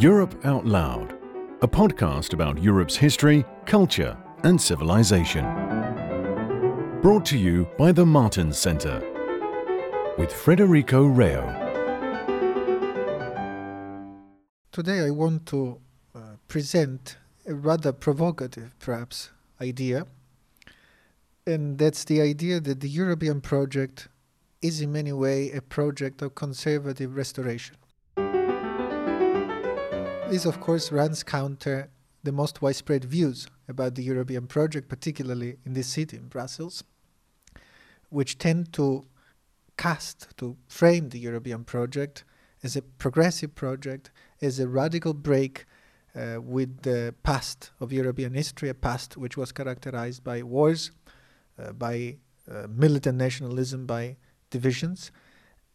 Europe Out Loud, a podcast about Europe's history, culture, and civilization. Brought to you by the Martens Center with Federico Reho. Today I want to uh, present a rather provocative, perhaps, idea, and that's the idea that the European project is in many ways a project of conservative restoration. This, of course, runs counter the most widespread views about the European project, particularly in this city, in Brussels, which tend to cast, to frame the European project as a progressive project, as a radical break uh, with the past of European history, a past which was characterized by wars, uh, by uh, militant nationalism, by divisions,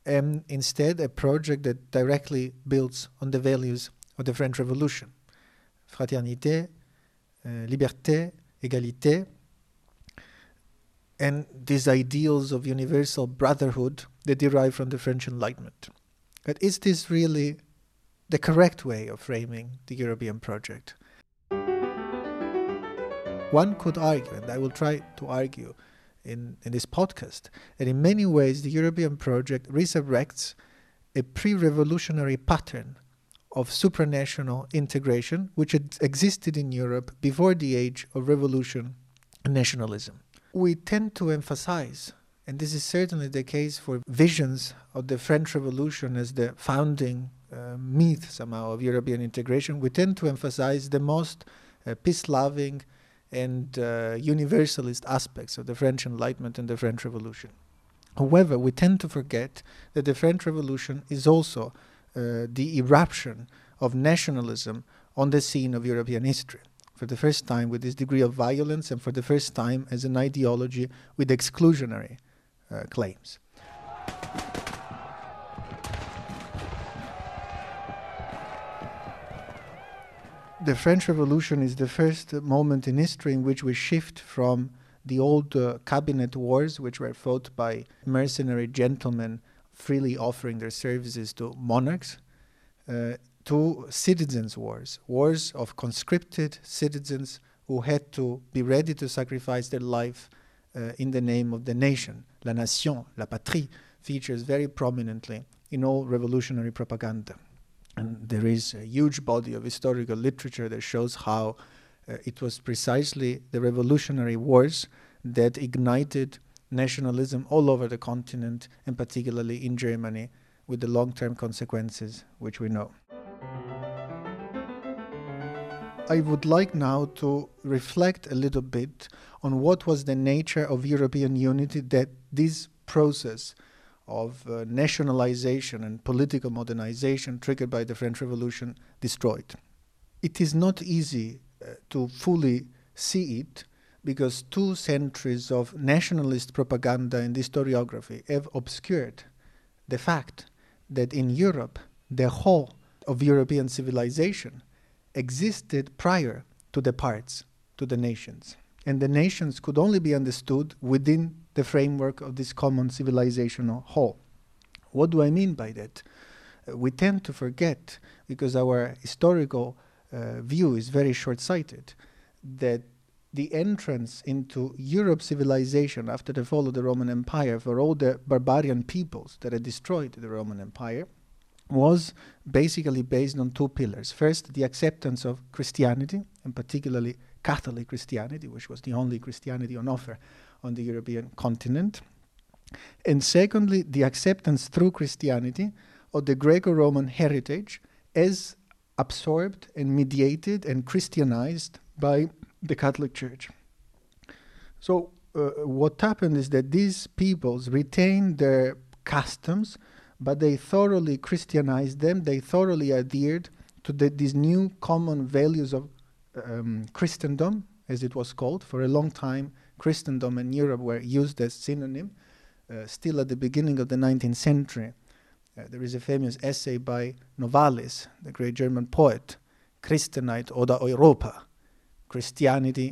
and instead a project that directly builds on the values of the French Revolution fraternité, uh, liberté, égalité, and these ideals of universal brotherhood that derive from the French Enlightenment. But is this really the correct way of framing the European project? One could argue, and I will try to argue in, in this podcast, that in many ways the European project resurrects a pre revolutionary pattern of supranational integration which had existed in Europe before the age of revolution and nationalism. We tend to emphasize, and this is certainly the case for visions of the French Revolution as the founding uh, myth somehow of European integration, we tend to emphasize the most uh, peace loving and uh, universalist aspects of the French Enlightenment and the French Revolution. However, we tend to forget that the French Revolution is also the eruption of nationalism on the scene of European history. For the first time, with this degree of violence, and for the first time as an ideology with exclusionary uh, claims. The French Revolution is the first moment in history in which we shift from the old uh, cabinet wars, which were fought by mercenary gentlemen freely offering their services to monarchs, uh, to citizens' wars, wars of conscripted citizens who had to be ready to sacrifice their life uh, in the name of the nation. La nation, la patrie, features very prominently in all revolutionary propaganda. And there is a huge body of historical literature that shows how uh, it was precisely the revolutionary wars that ignited nationalism all over the continent, and particularly in Germany, with the long term consequences which we know. I would like now to reflect a little bit on what was the nature of European unity that this process of uh, nationalization and political modernization triggered by the French Revolution destroyed. It is not easy uh, to fully see it because two centuries of nationalist propaganda and historiography have obscured the fact that in Europe, the whole of European civilization existed prior to the parts, to the nations. And the nations could only be understood within the framework of this common civilizational whole. What do I mean by that? Uh, we tend to forget, because our historical uh, view is very short sighted, that the entrance into Europe's civilization after the fall of the Roman Empire for all the barbarian peoples that had destroyed the Roman Empire was basically based on two pillars. First, the acceptance of Christianity, and particularly Catholic Christianity, which was the only Christianity on offer on the European continent. And secondly, the acceptance through Christianity of the Greco Roman heritage as absorbed and mediated and Christianized by the Catholic Church. So, uh, what happened is that these peoples retained their customs, but they thoroughly Christianized them, they thoroughly adhered to the, these new common values of um, Christendom, as it was called. For a long time, Christendom and Europe were used as synonym. Uh, still at the beginning of the 19th century, uh, there is a famous essay by Novalis, the great German poet, Christenheit oder Europa, Christianity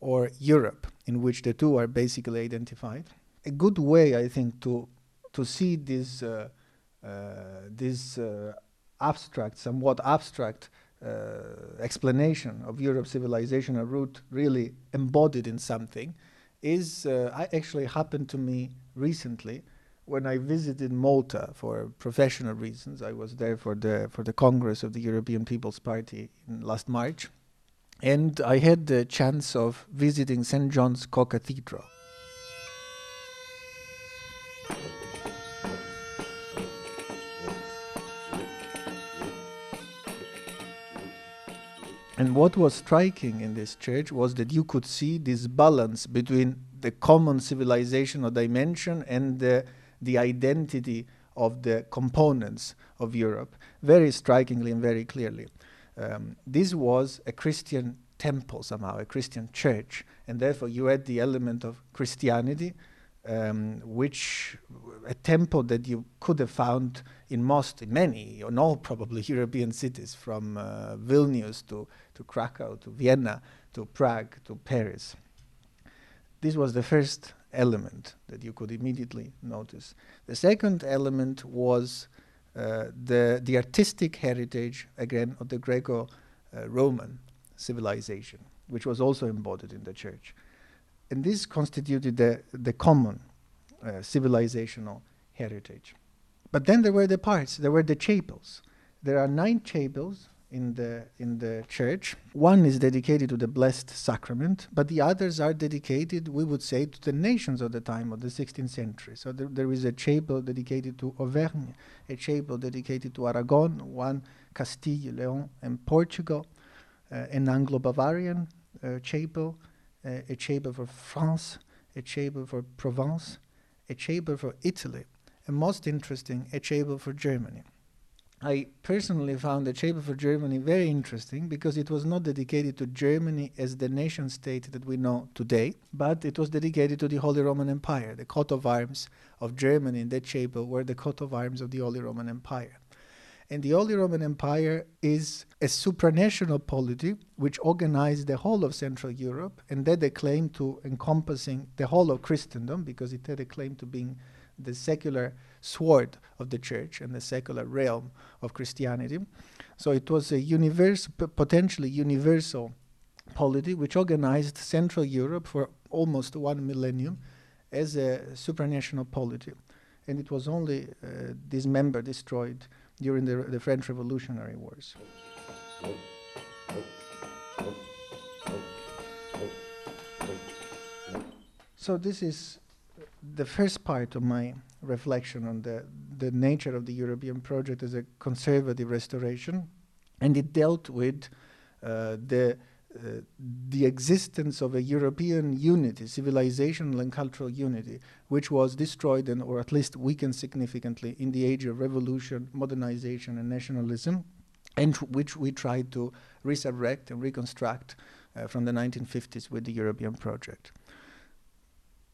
or Europe, in which the two are basically identified. A good way, I think, to to see this uh, uh, this uh, abstract, somewhat abstract uh, explanation of Europe's civilizational root really embodied in something is uh, I actually happened to me recently when I visited Malta for professional reasons. I was there for the for the Congress of the European People's Party last March, and I had the chance of visiting St. John's Co-Cathedral. And what was striking in this church was that you could see this balance between the common civilizational dimension and the, the identity of the components of Europe very strikingly and very clearly. Um, this was a Christian temple somehow, a Christian church, and therefore you had the element of Christianity, um, which a temple that you could have found in most, in many, or all probably European cities, from uh, Vilnius to, to Krakow to Vienna to Prague to Paris. This was the first element that you could immediately notice. The second element was the, the artistic heritage, again, of the Greco uh, Roman civilization, which was also embodied in the church. And this constituted the, the common uh, civilizational heritage. But then there were the parts, there were the chapels. There are nine chapels in the, in the church. One is dedicated to the Blessed Sacrament, but the others are dedicated, we would say, to the nations of the time of the 16th century. So there, there is a chapel dedicated to Auvergne, a chapel dedicated to Aragon, one Castile, Leon, and Portugal, uh, an Anglo Bavarian uh, chapel, uh, a chapel for France, a chapel for Provence, a chapel for Italy, and most interesting, a chapel for Germany. I personally found the Chapel for Germany very interesting because it was not dedicated to Germany as the nation state that we know today, but it was dedicated to the Holy Roman Empire. The coat of arms of Germany in that chapel were the coat of arms of the Holy Roman Empire. And the Holy Roman Empire is a supranational polity which organized the whole of Central Europe, and that they claim to encompassing the whole of Christendom because it had a claim to being the secular sword of the church and the secular realm of Christianity. So it was a universal, potentially universal polity which organized Central Europe for almost one millennium as a supranational polity. And it was only uh, dismembered, destroyed during the, the French Revolutionary Wars. So this is the first part of my reflection on the, the nature of the European project as a conservative restoration, and it dealt with uh, the uh, the existence of a European unity, civilizational and cultural unity, which was destroyed and, or at least weakened significantly in the age of revolution, modernization, and nationalism, and which we tried to resurrect and reconstruct uh, from the 1950s with the European project.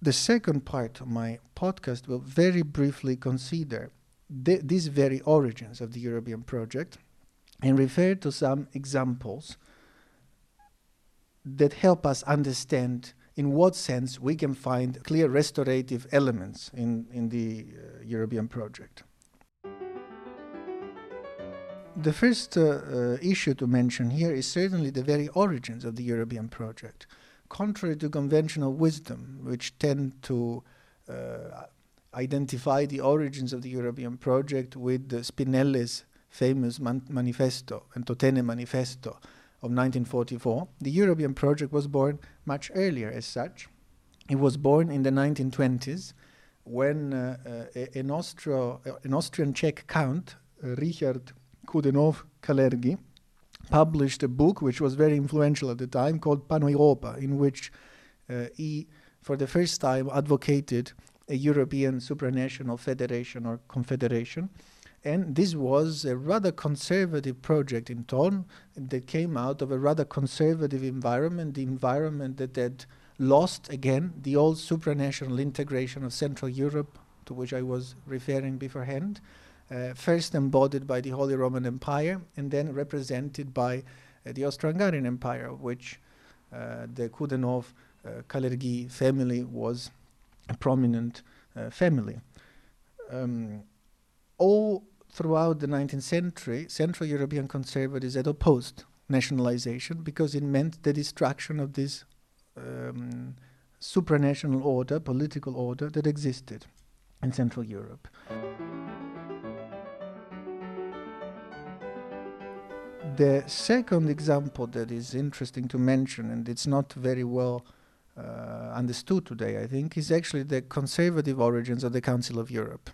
The second part of my podcast will very briefly consider th- these very origins of the European project and refer to some examples that help us understand in what sense we can find clear restorative elements in, in the uh, European project. The first uh, uh, issue to mention here is certainly the very origins of the European project contrary to conventional wisdom, which tend to uh, identify the origins of the European project with Spinelli's famous man- manifesto, Ventotene Manifesto of 1944, the European project was born much earlier as such. It was born in the 1920s when uh, uh, an, Austro- an Austrian Czech count, uh, Richard Coudenhove Kalergi, published a book which was very influential at the time called Pan Europa, in which uh, he, for the first time, advocated a European supranational federation or confederation. And this was a rather conservative project in tone that came out of a rather conservative environment, the environment that had lost again the old supranational integration of Central Europe, to which I was referring beforehand, uh, first embodied by the Holy Roman Empire and then represented by uh, the Austro-Hungarian Empire, of which uh, the Coudenhove Kalergi family was a prominent family. Um, all throughout the 19th century, Central European conservatives had opposed nationalization because it meant the destruction of this um, supranational order, political order that existed in Central Europe. The second example that is interesting to mention, and it's not very well uh, understood today, I think, is actually the conservative origins of the Council of Europe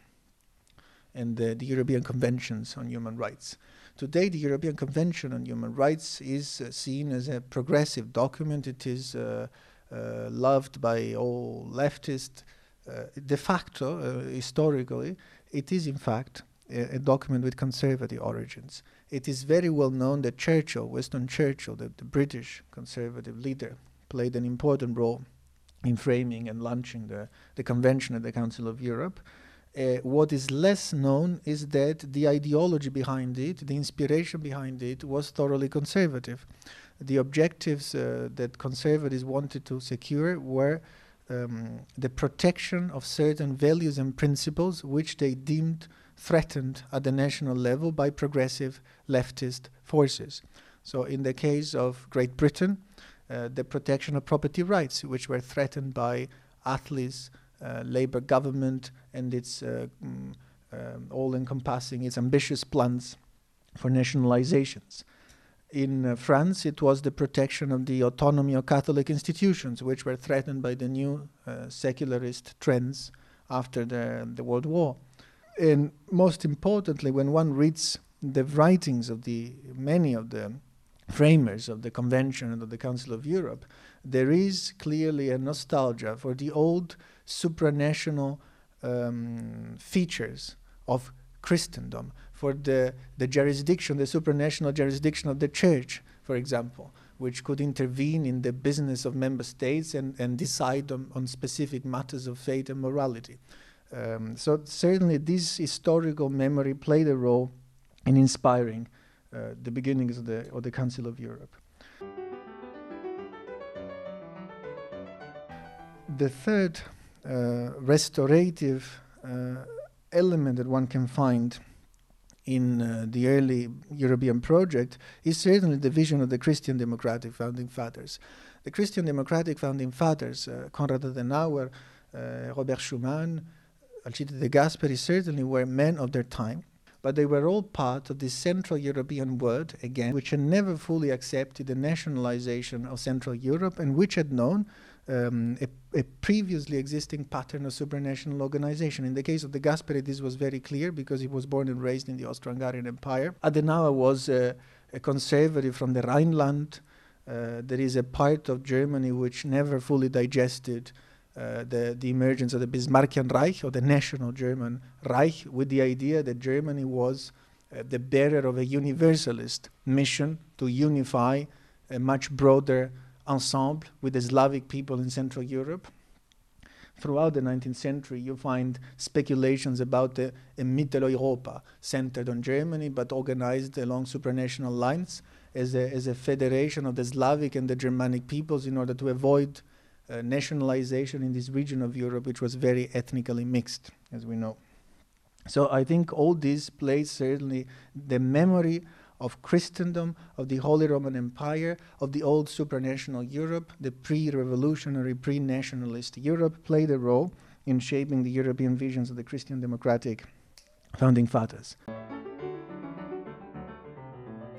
and the, the European Conventions on Human Rights. Today, the European Convention on Human Rights is uh, seen as a progressive document. It is uh, uh loved by all leftists. Uh, de facto, uh, historically, it is in fact a, a document with conservative origins it is very well known that Churchill, Winston Churchill, the, the British conservative leader, played an important role in framing and launching the, the convention at the Council of Europe. Uh, what is less known is that the ideology behind it, the inspiration behind it, was thoroughly conservative. The objectives uh, that conservatives wanted to secure were um, the protection of certain values and principles which they deemed threatened at the national level by progressive leftist forces. So, in the case of Great Britain, uh, the protection of property rights, which were threatened by Attlee's uh, Labour government and its uh, mm, um, all encompassing, its ambitious plans for nationalizations. In uh, France, it was the protection of the autonomy of Catholic institutions, which were threatened by the new uh, secularist trends after the, the World War and most importantly, when one reads the writings of the many of the framers of the convention and of the Council of Europe, there is clearly a nostalgia for the old supranational um, features of Christendom, for the, the jurisdiction, the supranational jurisdiction of the church, for example, which could intervene in the business of member states and, and decide on, on specific matters of faith and morality. Um, so certainly this historical memory played a role in inspiring uh, the beginnings of the, of the Council of Europe. The third uh, restorative uh, element that one can find in uh, the early European project is certainly the vision of the Christian Democratic Founding Fathers. The Christian Democratic Founding Fathers, uh, Konrad Adenauer, uh, Robert Schuman, Alcide de Gasperi certainly were men of their time, but they were all part of the Central European world, again, which had never fully accepted the nationalization of Central Europe and which had known um, a, a, previously existing pattern of supranational organization. In the case of de Gasperi, this was very clear because he was born and raised in the Austro-Hungarian Empire. Adenauer was a conservative from the Rhineland. Uh, there is a part of Germany which never fully digested uh, the, the emergence of the Bismarckian Reich or the National German Reich with the idea that Germany was uh, the bearer of a universalist mission to unify a much broader ensemble with the Slavic people in Central Europe. Throughout the 19th century, you find speculations about the Mitteleuropa, centered on Germany but organized along supranational lines as a, as a federation of the Slavic and the Germanic peoples in order to avoid uh, nationalization in this region of Europe, which was very ethnically mixed, as we know. So I think all this plays certainly the memory of Christendom, of the Holy Roman Empire, of the old supranational Europe, the pre-revolutionary, pre-nationalist Europe played a role in shaping the European visions of the Christian democratic founding fathers.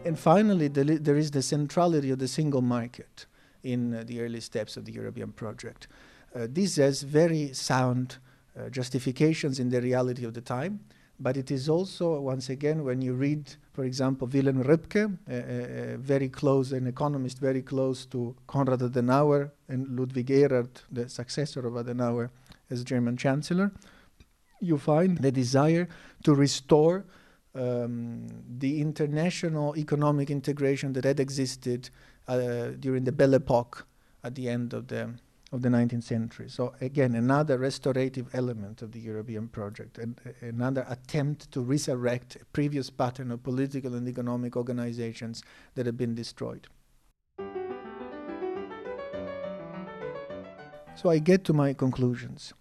And finally, there is the centrality of the single market in uh, the early steps of the European project. Uh, this has very sound uh, justifications in the reality of the time, but it is also, once again, when you read, for example, Wilhelm Röpke, very close, an economist very close to Konrad Adenauer and Ludwig Erhard, the successor of Adenauer as German Chancellor, you find the desire to restore um, the international economic integration that had existed during the Belle Epoque at the end of the of the 19th century. So again, another restorative element of the European project, and uh, another attempt to resurrect a previous pattern of political and economic organizations that have been destroyed. So I get to my conclusions.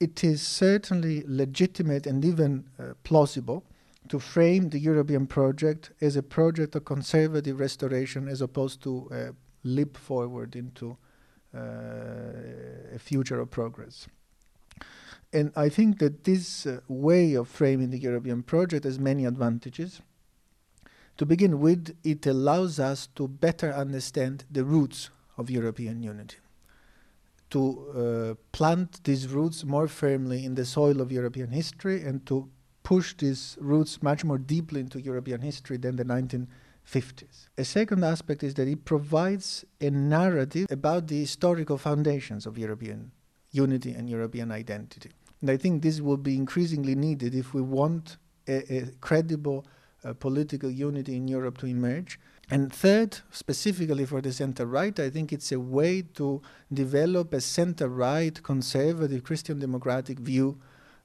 It is certainly legitimate and even uh, plausible to frame the European project as a project of conservative restoration as opposed to a leap forward into uh, a future of progress. And I think that this uh, way of framing the European project has many advantages. To begin with, it allows us to better understand the roots of European unity, to uh, plant these roots more firmly in the soil of European history and to push these roots much more deeply into European history than the 1950s. A second aspect is that it provides a narrative about the historical foundations of European unity and European identity. And I think this will be increasingly needed if we want a, a credible uh, political unity in Europe to emerge. And third, specifically for the center right, I think it's a way to develop a center right, conservative, Christian democratic view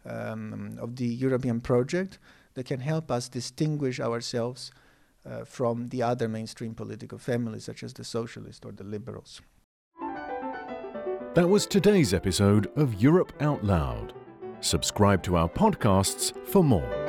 um, of the European project that can help us distinguish ourselves uh, from the other mainstream political families, such as the socialists or the liberals. That was today's episode of Europe Out Loud. Subscribe to our podcasts for more.